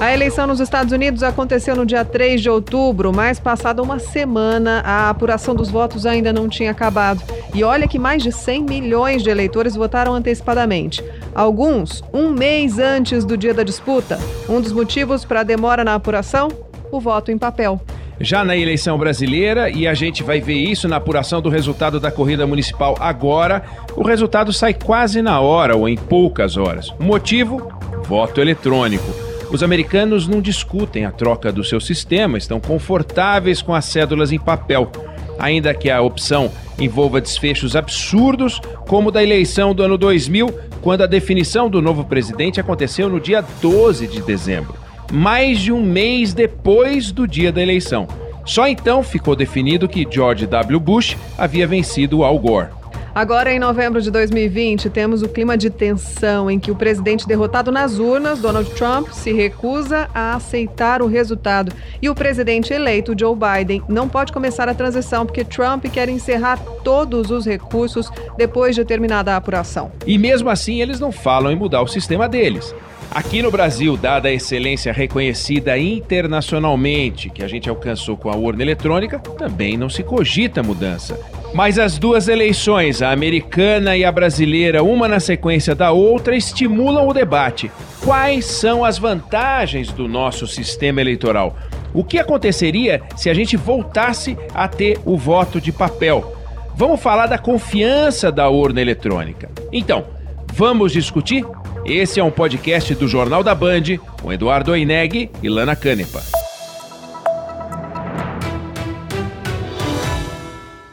A eleição nos Estados Unidos aconteceu no dia 3 de outubro, mas passada uma semana, a apuração dos votos ainda não tinha acabado. E olha que mais de 100 milhões de eleitores votaram antecipadamente. Alguns um mês antes do dia da disputa. Um dos motivos para a demora na apuração? O voto em papel já na eleição brasileira e a gente vai ver isso na apuração do resultado da corrida municipal agora. O resultado sai quase na hora ou em poucas horas. Motivo? Voto eletrônico. Os americanos não discutem a troca do seu sistema, estão confortáveis com as cédulas em papel, ainda que a opção envolva desfechos absurdos, como da eleição do ano 2000, quando a definição do novo presidente aconteceu no dia 12 de dezembro mais de um mês depois do dia da eleição. Só então ficou definido que George W. Bush havia vencido Al Gore. Agora, em novembro de 2020, temos o clima de tensão em que o presidente derrotado nas urnas, Donald Trump, se recusa a aceitar o resultado. E o presidente eleito, Joe Biden, não pode começar a transição porque Trump quer encerrar todos os recursos depois de terminada a apuração. E mesmo assim, eles não falam em mudar o sistema deles. Aqui no Brasil, dada a excelência reconhecida internacionalmente que a gente alcançou com a urna eletrônica, também não se cogita mudança. Mas as duas eleições, a americana e a brasileira, uma na sequência da outra, estimulam o debate. Quais são as vantagens do nosso sistema eleitoral? O que aconteceria se a gente voltasse a ter o voto de papel? Vamos falar da confiança da urna eletrônica. Então, vamos discutir? Esse é um podcast do Jornal da Band, com Eduardo Oineg e Lana Canepa.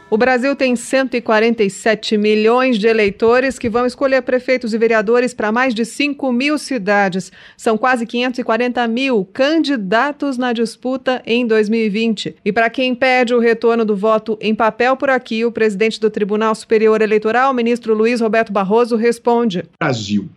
O Brasil tem 147 milhões de eleitores que vão escolher prefeitos e vereadores para mais de 5 mil cidades. São quase 540 mil candidatos na disputa em 2020. E para quem pede o retorno do voto em papel por aqui, o presidente do Tribunal Superior Eleitoral, ministro Luiz Roberto Barroso, responde: Brasil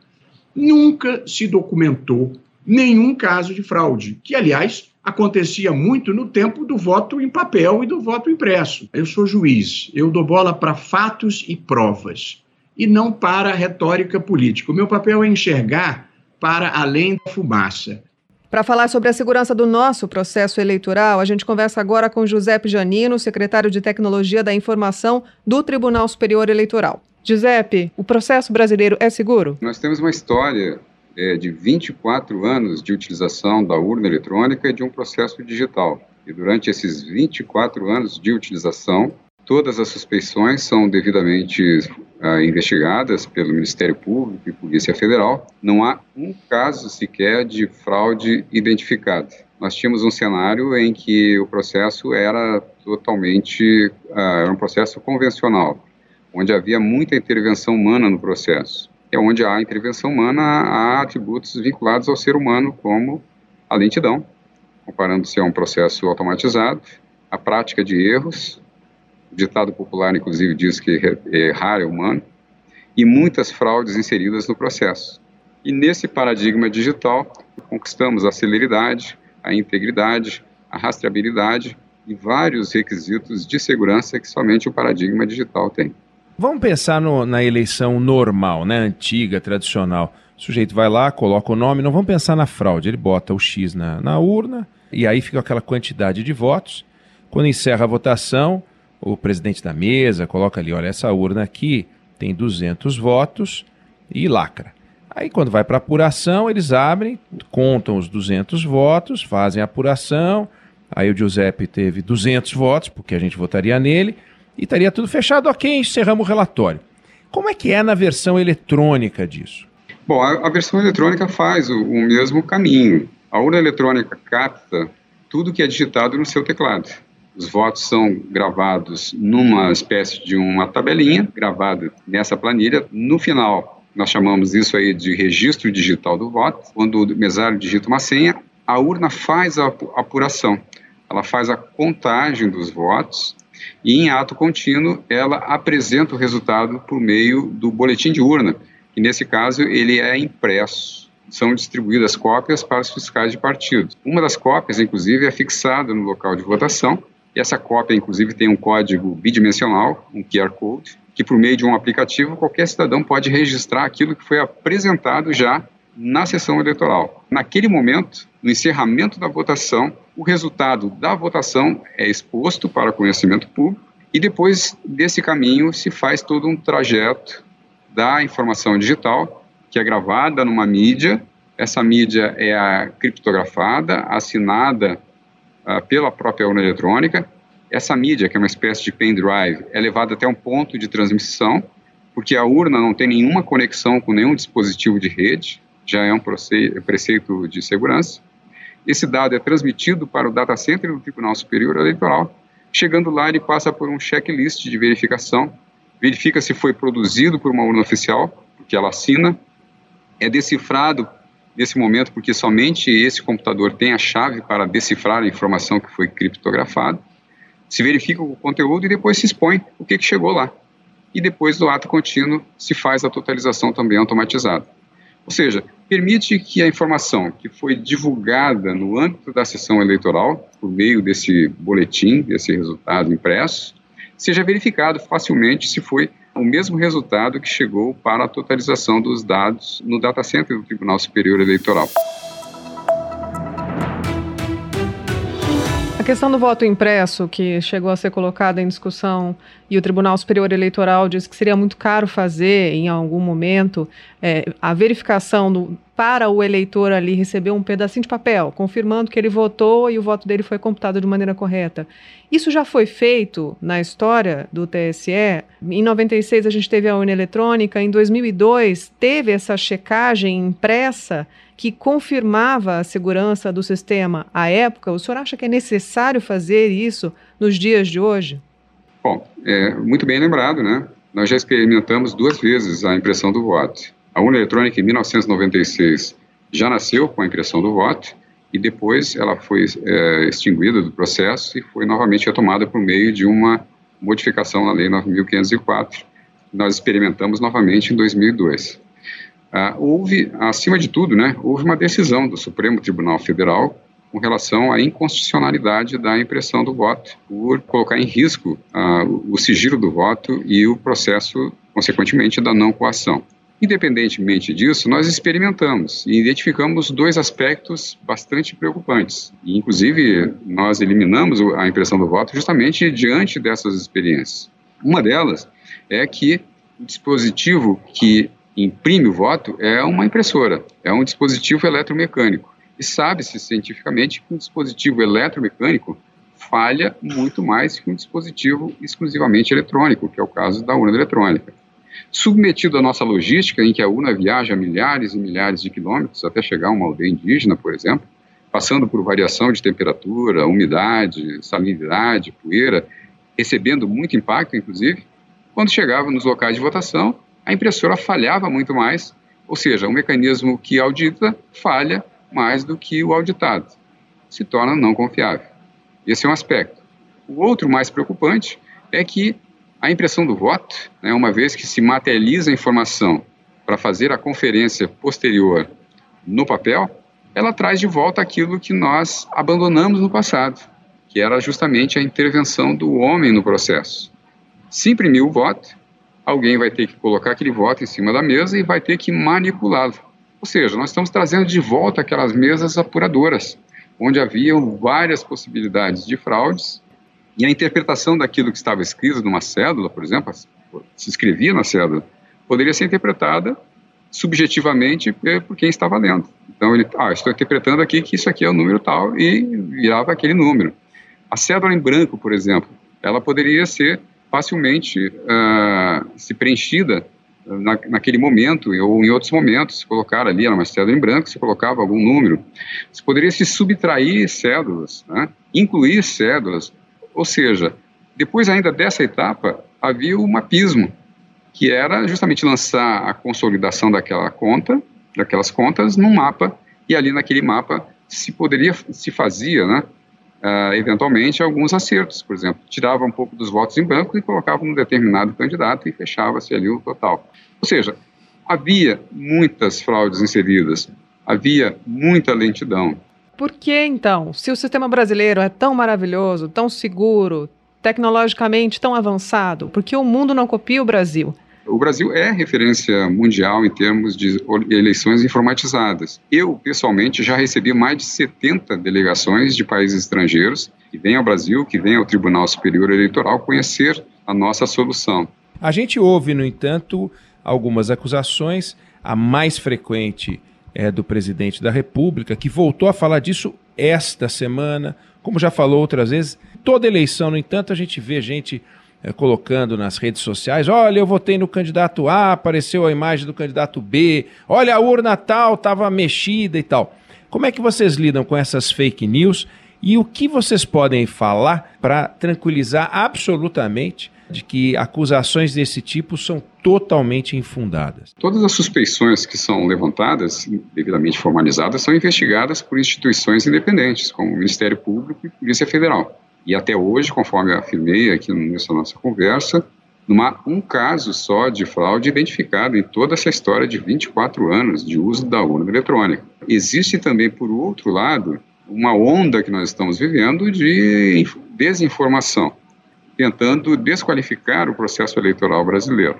nunca se documentou nenhum caso de fraude, que, aliás, acontecia muito no tempo do voto em papel e do voto impresso. Eu sou juiz, eu dou bola para fatos e provas, e não para retórica política. O meu papel é enxergar para além da fumaça. Para falar sobre a segurança do nosso processo eleitoral, a gente conversa agora com Giuseppe Janino, secretário de Tecnologia da Informação do Tribunal Superior Eleitoral. Giuseppe, o processo brasileiro é seguro? Nós temos uma história é, de 24 anos de utilização da urna eletrônica e de um processo digital. E durante esses 24 anos de utilização, todas as suspeições são devidamente ah, investigadas pelo Ministério Público e Polícia Federal. Não há um caso sequer de fraude identificado. Nós tínhamos um cenário em que o processo era totalmente ah, era um processo convencional onde havia muita intervenção humana no processo. É onde há intervenção humana, há atributos vinculados ao ser humano, como a lentidão, comparando-se a um processo automatizado, a prática de erros, o ditado popular, inclusive, diz que errar é humano, e muitas fraudes inseridas no processo. E nesse paradigma digital, conquistamos a celeridade, a integridade, a rastreabilidade e vários requisitos de segurança que somente o paradigma digital tem. Vamos pensar no, na eleição normal, né? Antiga, tradicional. O sujeito vai lá, coloca o nome, não vamos pensar na fraude. Ele bota o X na, na urna e aí fica aquela quantidade de votos. Quando encerra a votação, o presidente da mesa coloca ali: olha, essa urna aqui tem 200 votos e lacra. Aí, quando vai para apuração, eles abrem, contam os 200 votos, fazem a apuração. Aí o Giuseppe teve 200 votos, porque a gente votaria nele e estaria tudo fechado. Ok, encerramos o relatório. Como é que é na versão eletrônica disso? Bom, a, a versão eletrônica faz o, o mesmo caminho. A urna eletrônica capta tudo que é digitado no seu teclado. Os votos são gravados numa espécie de uma tabelinha gravada nessa planilha. No final, nós chamamos isso aí de registro digital do voto. Quando o mesário digita uma senha, a urna faz a apuração. Ela faz a contagem dos votos e em ato contínuo ela apresenta o resultado por meio do boletim de urna, que nesse caso ele é impresso. São distribuídas cópias para os fiscais de partido. Uma das cópias, inclusive, é fixada no local de votação, e essa cópia, inclusive, tem um código bidimensional, um QR Code, que por meio de um aplicativo qualquer cidadão pode registrar aquilo que foi apresentado já na sessão eleitoral. Naquele momento, no encerramento da votação, o resultado da votação é exposto para conhecimento público e depois desse caminho se faz todo um trajeto da informação digital que é gravada numa mídia. Essa mídia é criptografada, assinada uh, pela própria urna eletrônica. Essa mídia, que é uma espécie de pendrive, é levada até um ponto de transmissão, porque a urna não tem nenhuma conexão com nenhum dispositivo de rede, já é um preceito de segurança. Esse dado é transmitido para o data center do Tribunal Superior Eleitoral. Chegando lá, ele passa por um checklist de verificação, verifica se foi produzido por uma urna oficial, porque ela assina, é decifrado nesse momento porque somente esse computador tem a chave para decifrar a informação que foi criptografada, se verifica o conteúdo e depois se expõe o que, que chegou lá. E depois do ato contínuo se faz a totalização também automatizada. Ou seja, permite que a informação que foi divulgada no âmbito da sessão eleitoral, por meio desse boletim, desse resultado impresso, seja verificado facilmente se foi o mesmo resultado que chegou para a totalização dos dados no data center do Tribunal Superior Eleitoral. Questão do voto impresso, que chegou a ser colocada em discussão e o Tribunal Superior Eleitoral disse que seria muito caro fazer em algum momento é, a verificação do, para o eleitor ali receber um pedacinho de papel, confirmando que ele votou e o voto dele foi computado de maneira correta. Isso já foi feito na história do TSE. Em 96 a gente teve a urna eletrônica, em 2002 teve essa checagem impressa que confirmava a segurança do sistema à época. O senhor acha que é necessário fazer isso nos dias de hoje? Bom, é, muito bem lembrado, né? Nós já experimentamos duas vezes a impressão do voto. A urna eletrônica, em 1996, já nasceu com a impressão do voto e depois ela foi é, extinguida do processo e foi novamente retomada por meio de uma modificação na Lei 9.504. Nós experimentamos novamente em 2002. Ah, houve, acima de tudo, né, houve uma decisão do Supremo Tribunal Federal com relação à inconstitucionalidade da impressão do voto, por colocar em risco ah, o sigilo do voto e o processo, consequentemente, da não coação. Independentemente disso, nós experimentamos e identificamos dois aspectos bastante preocupantes. E, inclusive, nós eliminamos a impressão do voto justamente diante dessas experiências. Uma delas é que o dispositivo que imprime o voto é uma impressora, é um dispositivo eletromecânico. E sabe-se cientificamente que um dispositivo eletromecânico falha muito mais que um dispositivo exclusivamente eletrônico, que é o caso da urna eletrônica. Submetido à nossa logística, em que a urna viaja milhares e milhares de quilômetros até chegar a uma aldeia indígena, por exemplo, passando por variação de temperatura, umidade, salinidade, poeira, recebendo muito impacto, inclusive, quando chegava nos locais de votação, a impressora falhava muito mais, ou seja, um mecanismo que audita falha mais do que o auditado, se torna não confiável. Esse é um aspecto. O outro mais preocupante é que a impressão do voto, né, uma vez que se materializa a informação para fazer a conferência posterior no papel, ela traz de volta aquilo que nós abandonamos no passado, que era justamente a intervenção do homem no processo. Se imprimiu o voto, alguém vai ter que colocar aquele voto em cima da mesa e vai ter que manipulá-lo. Ou seja, nós estamos trazendo de volta aquelas mesas apuradoras, onde haviam várias possibilidades de fraudes e a interpretação daquilo que estava escrito numa cédula, por exemplo, se escrevia na cédula, poderia ser interpretada subjetivamente por quem estava lendo. Então ele, ah, estou interpretando aqui que isso aqui é o número tal e virava aquele número. A cédula em branco, por exemplo, ela poderia ser facilmente uh, se preenchida na, naquele momento ou em outros momentos, se colocar ali, era uma cédula em branco, se colocava algum número. Se poderia se subtrair cédulas, né? incluir cédulas, ou seja, depois ainda dessa etapa, havia o mapismo, que era justamente lançar a consolidação daquela conta, daquelas contas, num mapa, e ali naquele mapa se poderia, se fazia, né, uh, eventualmente, alguns acertos. Por exemplo, tirava um pouco dos votos em branco e colocava um determinado candidato e fechava-se ali o total. Ou seja, havia muitas fraudes inseridas, havia muita lentidão. Por que então, se o sistema brasileiro é tão maravilhoso, tão seguro, tecnologicamente tão avançado, por que o mundo não copia o Brasil? O Brasil é referência mundial em termos de eleições informatizadas. Eu, pessoalmente, já recebi mais de 70 delegações de países estrangeiros que vêm ao Brasil, que vêm ao Tribunal Superior Eleitoral conhecer a nossa solução. A gente ouve, no entanto, algumas acusações, a mais frequente é do presidente da República, que voltou a falar disso esta semana, como já falou outras vezes. Toda eleição, no entanto, a gente vê gente é, colocando nas redes sociais: olha, eu votei no candidato A, apareceu a imagem do candidato B, olha, a urna tal estava mexida e tal. Como é que vocês lidam com essas fake news e o que vocês podem falar para tranquilizar absolutamente de que acusações desse tipo são totalmente infundadas? Todas as suspeições que são levantadas, devidamente formalizadas, são investigadas por instituições independentes, como o Ministério Público e Polícia Federal. E até hoje, conforme afirmei aqui nessa nossa conversa, não há um caso só de fraude identificado em toda essa história de 24 anos de uso da urna eletrônica. Existe também, por outro lado, uma onda que nós estamos vivendo de desinformação, tentando desqualificar o processo eleitoral brasileiro.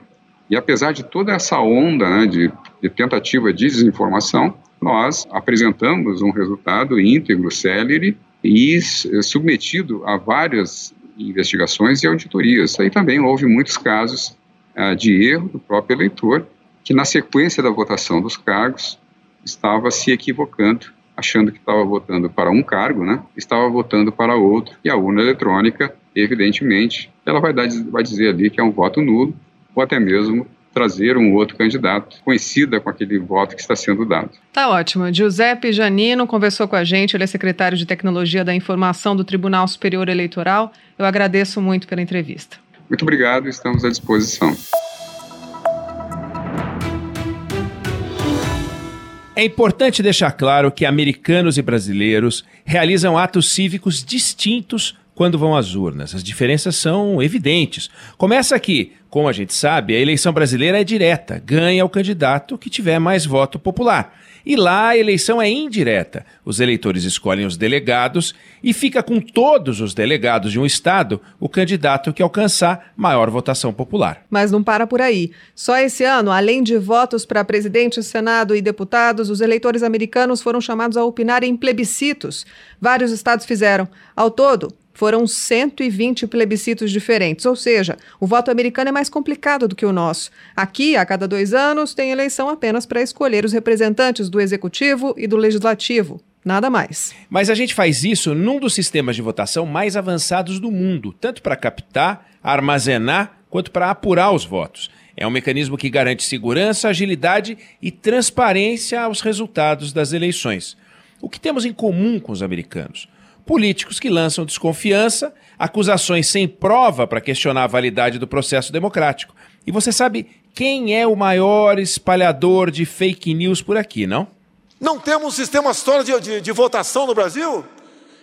E apesar de toda essa onda né, de, de tentativa de desinformação, nós apresentamos um resultado íntegro, célere e eh, submetido a várias investigações e auditorias. Aí também houve muitos casos ah, de erro do próprio eleitor, que na sequência da votação dos cargos estava se equivocando, achando que estava votando para um cargo, né? Estava votando para outro. E a urna eletrônica, evidentemente, ela vai, dar, vai dizer ali que é um voto nulo, ou até mesmo trazer um outro candidato conhecida com aquele voto que está sendo dado. Tá ótimo. Giuseppe Janino conversou com a gente, ele é secretário de Tecnologia da Informação do Tribunal Superior Eleitoral. Eu agradeço muito pela entrevista. Muito obrigado, estamos à disposição. É importante deixar claro que americanos e brasileiros realizam atos cívicos distintos quando vão às urnas. As diferenças são evidentes. Começa aqui. Como a gente sabe, a eleição brasileira é direta, ganha o candidato que tiver mais voto popular. E lá a eleição é indireta. Os eleitores escolhem os delegados e fica com todos os delegados de um estado o candidato que alcançar maior votação popular. Mas não para por aí. Só esse ano, além de votos para presidente, senado e deputados, os eleitores americanos foram chamados a opinar em plebiscitos. Vários estados fizeram. Ao todo, foram 120 plebiscitos diferentes, ou seja, o voto americano é mais complicado do que o nosso. Aqui, a cada dois anos, tem eleição apenas para escolher os representantes do executivo e do legislativo. Nada mais. Mas a gente faz isso num dos sistemas de votação mais avançados do mundo, tanto para captar, armazenar, quanto para apurar os votos. É um mecanismo que garante segurança, agilidade e transparência aos resultados das eleições. O que temos em comum com os americanos? Políticos que lançam desconfiança, acusações sem prova para questionar a validade do processo democrático. E você sabe quem é o maior espalhador de fake news por aqui, não? Não temos um sistema sólido de, de, de votação no Brasil?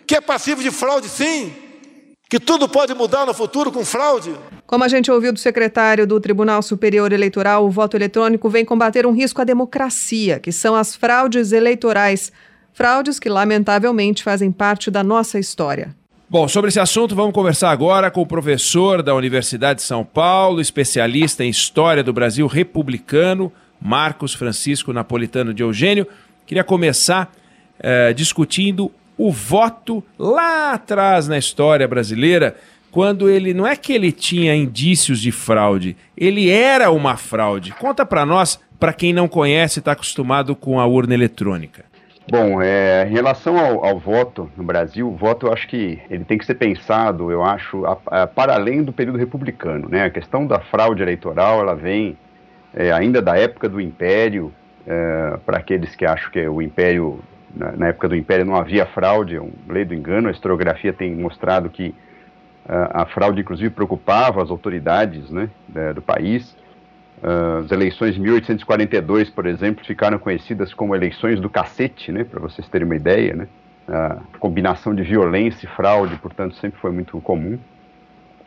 Que é passivo de fraude, sim? Que tudo pode mudar no futuro com fraude? Como a gente ouviu do secretário do Tribunal Superior Eleitoral, o voto eletrônico vem combater um risco à democracia, que são as fraudes eleitorais. Fraudes que, lamentavelmente, fazem parte da nossa história. Bom, sobre esse assunto, vamos conversar agora com o professor da Universidade de São Paulo, especialista em História do Brasil Republicano, Marcos Francisco Napolitano de Eugênio. Queria começar eh, discutindo o voto lá atrás na história brasileira, quando ele não é que ele tinha indícios de fraude, ele era uma fraude. Conta para nós, para quem não conhece, está acostumado com a urna eletrônica. Bom, é, em relação ao, ao, voto no Brasil, o voto eu acho que ele tem que ser pensado, eu acho, a, a, para além do período republicano. Né? A questão da fraude eleitoral, ela vem é, ainda da época do Império, é, para aqueles que acham que o Império, na, na, época do Império não havia fraude, é um lei do engano, a historiografia tem mostrado que a, a fraude inclusive preocupava as autoridades né, do país. As eleições de 1842, por exemplo, ficaram conhecidas como eleições do cacete, né, para vocês terem uma ideia. Né? A combinação de violência e fraude, portanto, sempre foi muito comum.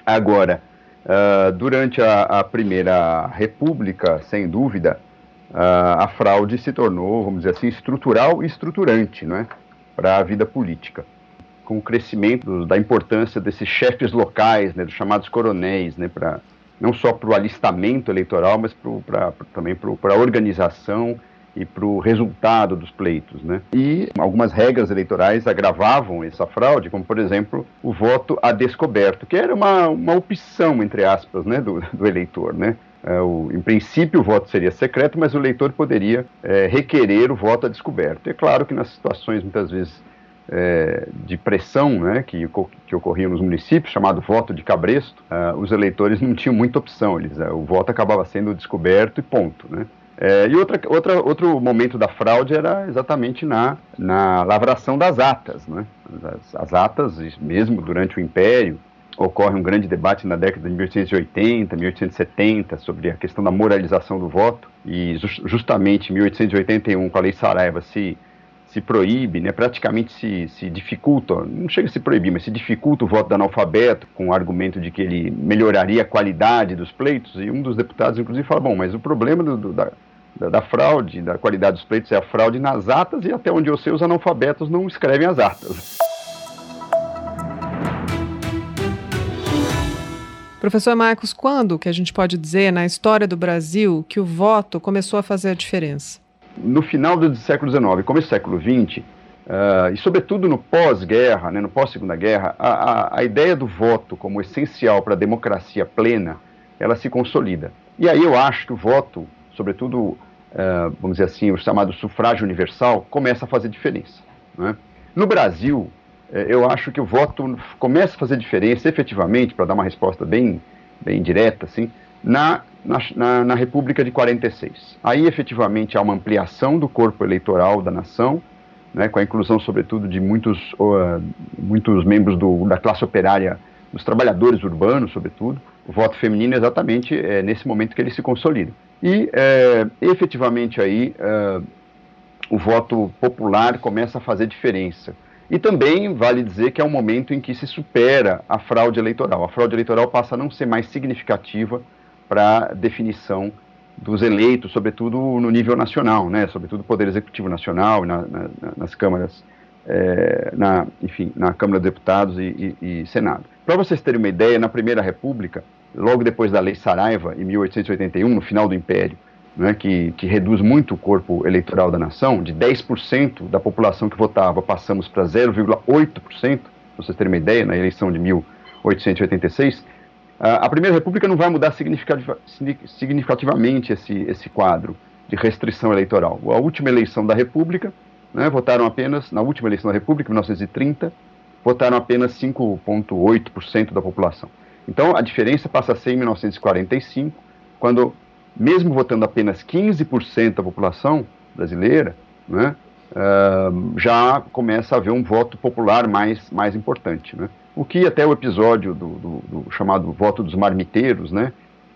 Agora, uh, durante a, a, Primeira República, sem dúvida, uh, a fraude se tornou, vamos dizer assim, estrutural e estruturante né, para a vida política. Com o crescimento da importância desses chefes locais, né, dos chamados coronéis, né, para não só para o alistamento eleitoral, mas pro, pra, também para a organização e para o resultado dos pleitos. Né? E algumas regras eleitorais agravavam essa fraude, como, por exemplo, o voto a descoberto, que era uma, uma opção, entre aspas, né, do, do eleitor. Né? É, o, em princípio, o voto seria secreto, mas o eleitor poderia é, requerer o voto a descoberto. É claro que nas situações, muitas vezes, é, de pressão né, que, que ocorriam nos municípios, chamado voto de cabresto, uh, os eleitores não tinham muita opção, eles, uh, o voto acabava sendo descoberto e ponto. Né? É, e outra, outra, outro momento da fraude era exatamente na, na lavração das atas. Né? As, as atas, mesmo durante o Império, ocorre um grande debate na década de 1880, 1870 sobre a questão da moralização do voto e justamente em 1881 com a lei Saraiva se se proíbe, né, praticamente se, se dificulta, não chega a se proibir, mas se dificulta o voto do analfabeto com o argumento de que ele melhoraria a qualidade dos pleitos e um dos deputados inclusive fala, bom, mas o problema do, do, da, da, da, fraude, da qualidade dos pleitos é a fraude nas atas e até onde eu sei os analfabetos não escrevem as atas. Professor Marcos, quando que a gente pode dizer na história do Brasil que o voto começou a fazer a diferença? No final do século XIX, começo do século XX, uh, e sobretudo no pós-guerra, né, no pós-segunda guerra, a, a, a, ideia do voto como essencial para a democracia plena, ela se consolida. E aí eu acho que o voto, sobretudo, uh, vamos dizer assim, o chamado sufrágio universal, começa a fazer diferença. Né? No Brasil, é, eu acho que o voto começa a fazer diferença, efetivamente, para dar uma resposta bem, bem direta, assim, na, na, na, República de 46. Aí, efetivamente, há uma ampliação do corpo eleitoral da nação, né, com a inclusão, sobretudo, de muitos, uh, muitos membros do, da classe operária, dos trabalhadores urbanos, sobretudo. O voto feminino, exatamente, é nesse momento que ele se consolida. E, é, efetivamente, aí, uh, o voto popular começa a fazer diferença. E também vale dizer que é um momento em que se supera a fraude eleitoral. A fraude eleitoral passa a não ser mais significativa para definição dos eleitos, sobretudo no nível nacional, né? sobretudo o Poder Executivo Nacional, na, na, nas câmaras, é, na, enfim, na Câmara dos Deputados e, e, e Senado. Para vocês terem uma ideia, na Primeira República, logo depois da Lei Saraiva, em 1881, no final do Império, né, que, que, reduz muito o corpo eleitoral da nação, de 10% da população que votava, passamos para 0,8%, para vocês terem uma ideia, na eleição de 1886, a Primeira República não vai mudar significativamente esse, esse quadro de restrição eleitoral. A última eleição da República, né, votaram apenas, na última eleição da República, 1930, votaram apenas 5,8% da população. Então, a diferença passa a ser em 1945, quando mesmo votando apenas 15% da população brasileira, né, uh, já começa a haver um voto popular mais, mais importante. Né? O que até o episódio do, do, do chamado voto dos marmiteiros, né,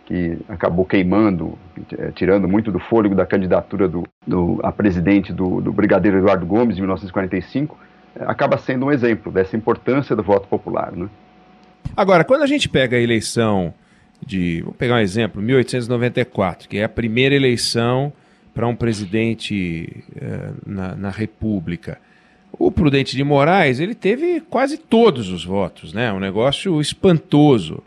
que acabou queimando, é, tirando muito do fôlego da candidatura do, do, a presidente do, do brigadeiro Eduardo Gomes, em 1945, é, acaba sendo um exemplo dessa importância do voto popular. Né? Agora, quando a gente pega a eleição de, vou pegar um exemplo, 1894, que é a primeira eleição para um presidente uh, na, na, República. O Prudente de Moraes, ele teve quase todos os votos, né? Um negócio espantoso.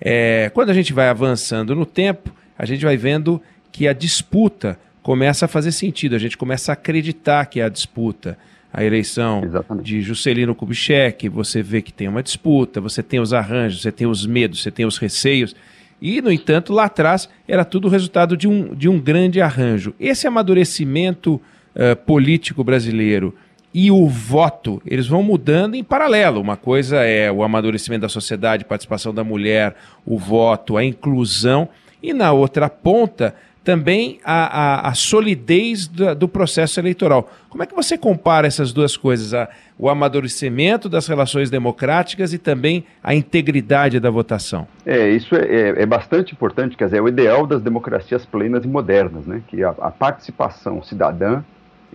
É, quando a gente vai avançando no tempo, a gente vai vendo que a disputa começa a fazer sentido, a gente começa a acreditar que é a disputa a eleição Exatamente. de Juscelino Kubitschek, você vê que tem uma disputa, você tem os arranjos, você tem os medos, você tem os receios. E, no entanto, lá atrás era tudo resultado de um, de um grande arranjo. Esse amadurecimento uh, político brasileiro e o voto, eles vão mudando em paralelo. Uma coisa é o amadurecimento da sociedade, participação da mulher, o voto, a inclusão, e na outra ponta, também a, a, a solidez do, do, processo eleitoral. Como é que você compara essas duas coisas, a, o amadurecimento das relações democráticas e também a integridade da votação? É, isso é, é, é bastante importante, quer dizer, é o ideal das democracias plenas e modernas, né? que a, a participação cidadã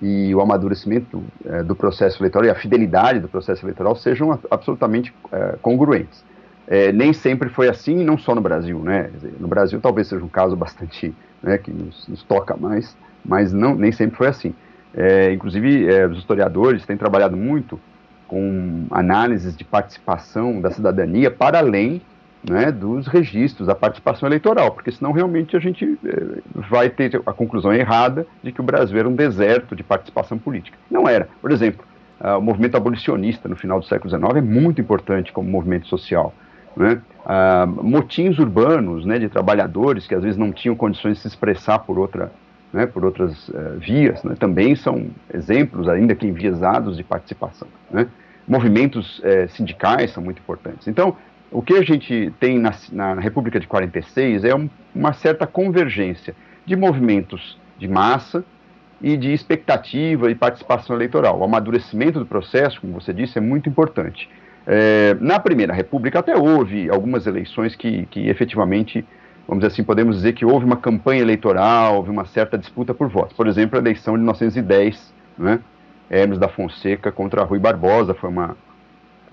e o amadurecimento é, do processo eleitoral e a fidelidade do processo eleitoral sejam absolutamente é, congruentes. É, nem sempre foi assim, não só no Brasil, né? No Brasil talvez seja um caso bastante né, que nos, nos, toca mais, mas não, nem sempre foi assim. Inclusive, os historiadores têm trabalhado muito com análises de participação da cidadania para além né, dos registros, da participação eleitoral, porque senão realmente a gente eh, vai ter a conclusão errada de que o Brasil era um deserto de participação política. Não era. Por exemplo, uh, o movimento abolicionista no final do século XIX é muito importante como movimento social. Né? Uh, motins urbanos né, de trabalhadores que às vezes não tinham condições de se expressar por, outra, né, por outras uh, vias, né, também são exemplos, ainda que enviesados, de participação. Né? Movimentos eh, sindicais são muito importantes. Então, o que a gente tem na, na República de 46 é um, uma certa convergência de movimentos de massa e de expectativa e participação eleitoral. O amadurecimento do processo, como você disse, é muito importante. É, na Primeira República até houve algumas eleições que, que efetivamente, vamos dizer assim, podemos dizer que houve uma campanha eleitoral, houve uma certa disputa por votos. Por exemplo, a eleição de 1910, né, Hermes da Fonseca contra Rui Barbosa, foi uma,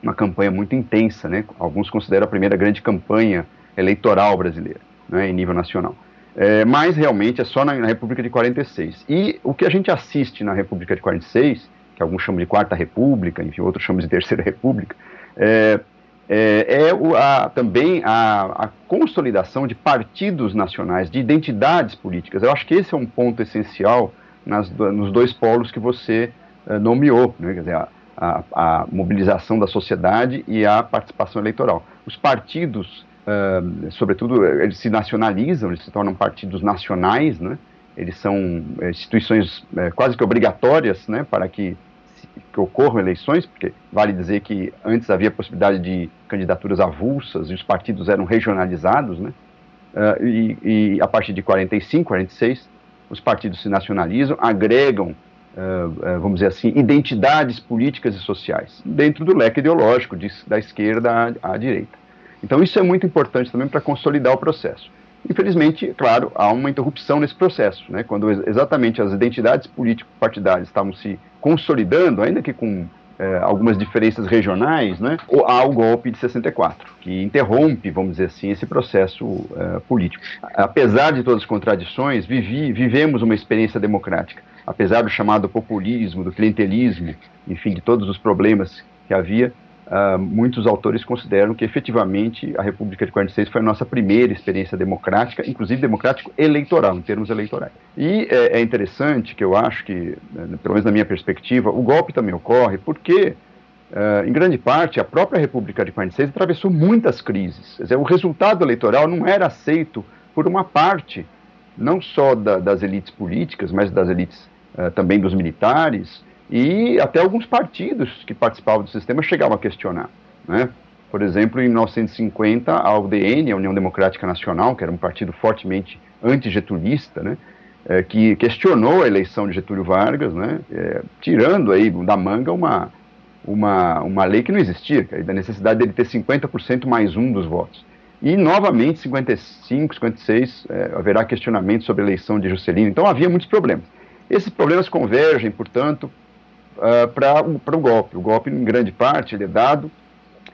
uma campanha muito intensa, né? Alguns consideram a primeira grande campanha eleitoral brasileira, né, em nível nacional. É, mas realmente é só na, na, República de 46. E o que a gente assiste na República de 46, que alguns chamam de Quarta República, enfim, outros chamam de Terceira República, é, é, é o, a, também a, a, consolidação de partidos nacionais, de identidades políticas. Eu acho que esse é um ponto essencial nas, nos dois polos que você é, nomeou, né? quer dizer, a, a, a, mobilização da sociedade e a participação eleitoral. Os partidos, uh, sobretudo, eles se nacionalizam, eles se tornam partidos nacionais, né? eles são é, instituições é, quase que obrigatórias né, para que, que ocorram eleições, porque vale dizer que antes havia possibilidade de candidaturas avulsas e os partidos eram regionalizados, né? Uh, e, e, a partir de 45, 46, os partidos se nacionalizam, agregam vamos dizer assim, identidades políticas e sociais, dentro do leque ideológico de, da esquerda à, à direita. Então isso é muito importante também para consolidar o processo. Infelizmente, claro, há uma interrupção nesse processo, né, quando exatamente as identidades político-partidárias estavam se consolidando, ainda que com eh, algumas diferenças regionais, né, há o golpe de 64, que interrompe, vamos dizer assim, esse processo eh, político. Apesar de todas as contradições, vivi, vivemos uma experiência democrática apesar do chamado populismo, do clientelismo, enfim, de todos os problemas que havia, uh, muitos autores consideram que efetivamente a República de 46 foi a nossa primeira experiência democrática, inclusive democrático eleitoral, em termos eleitorais. E é, é interessante que eu acho que, né, pelo menos na minha perspectiva, o golpe também ocorre porque Uh, em grande parte, a própria República de 46 atravessou muitas crises. Dizer, o resultado eleitoral não era aceito por uma parte, não só da, das elites políticas, mas das elites uh, também dos militares, e até alguns partidos que participavam do sistema chegavam a questionar. Né? Por exemplo, em 1950, a UDN, a União Democrática Nacional, que era um partido fortemente anti-getulista, né, é, que questionou a eleição de Getúlio Vargas, né, é, tirando aí da manga uma, uma, uma lei que não existia, que é da necessidade dele ter 50% mais um dos votos. E, novamente, 55, 56, é, haverá questionamento sobre a eleição de Juscelino. Então, havia muitos problemas. Esses problemas convergem, portanto, uh, para o golpe. O golpe, em grande parte, ele é dado,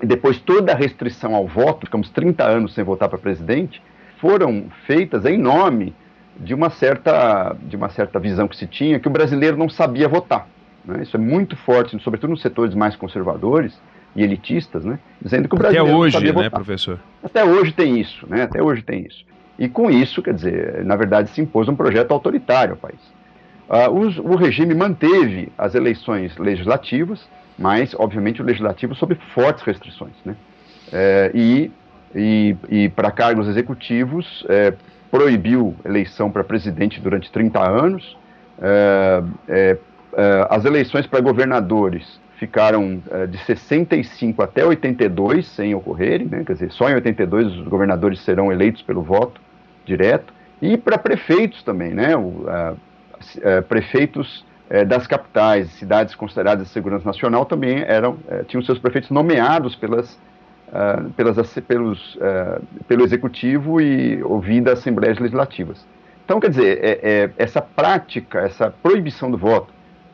e depois toda a restrição ao voto, ficamos 30 anos sem votar para presidente, foram feitas em nome de uma certa, de uma certa visão que se tinha que o brasileiro não sabia votar. Né? Isso é muito forte, sobretudo nos setores mais conservadores e elitistas, né? dizendo que o brasileiro Até hoje, não sabia né, votar. professor? Até hoje tem isso, né? Até hoje tem isso. E com isso, quer dizer, na verdade se impôs um projeto autoritário ao país. Uh, o regime manteve as eleições legislativas, mas, obviamente, o legislativo sob fortes restrições. Né? É, e e, e para cargos executivos, é, proibiu eleição para presidente durante 30 anos. É, as eleições para governadores ficaram de 65 até 82 sem ocorrerem, né? quer dizer, só em 82 os governadores serão eleitos pelo voto direto. E para prefeitos também, né? O, a, é, prefeitos é, das capitais, cidades consideradas de segurança nacional, também eram, é, tinham seus prefeitos nomeados pelas, pelas, pelos, pelo executivo e ouvidas assembleias legislativas. Então, quer dizer, é, é, essa prática, essa proibição do voto,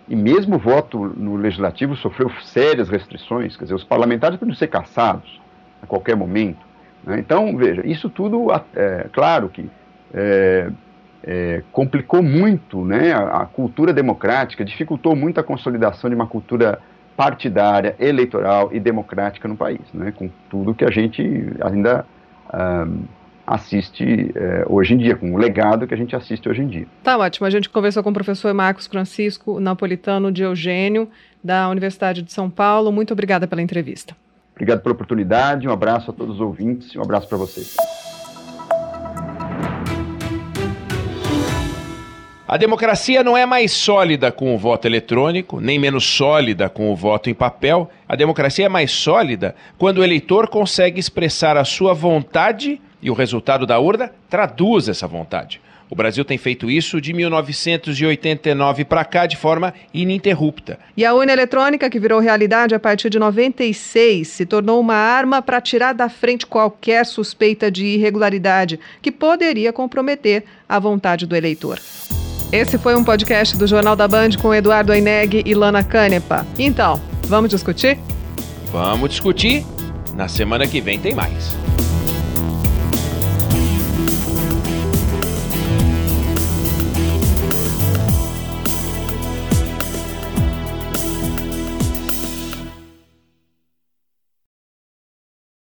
e mesmo o voto no legislativo sofreu sérias restrições, quer dizer, os parlamentares podem ser caçados a qualquer momento. Né? Então, veja, isso tudo, é claro que é, é, complicou muito né, a, a, cultura democrática, dificultou muito a consolidação de uma cultura partidária, eleitoral e democrática no país, né, com tudo que a gente ainda um, assiste é, hoje em dia, com o legado que a gente assiste hoje em dia. Tá ótimo. A gente conversou com o professor Marcos Francisco Napolitano de Eugênio, da Universidade de São Paulo. Muito obrigada pela entrevista. Obrigado pela oportunidade, um abraço a todos os ouvintes e um abraço para vocês. A democracia não é mais sólida com o voto eletrônico, nem menos sólida com o voto em papel. A democracia é mais sólida quando o eleitor consegue expressar a sua vontade e o resultado da urna traduz essa vontade. O Brasil tem feito isso de 1989 para cá de forma ininterrupta. E a urna eletrônica, que virou realidade a partir de 96, se tornou uma arma para tirar da frente qualquer suspeita de irregularidade que poderia comprometer a vontade do eleitor. Esse foi um podcast do Jornal da Band com Eduardo Aineg e Lana Canepa. Então, vamos discutir? Vamos discutir. Na semana que vem tem mais.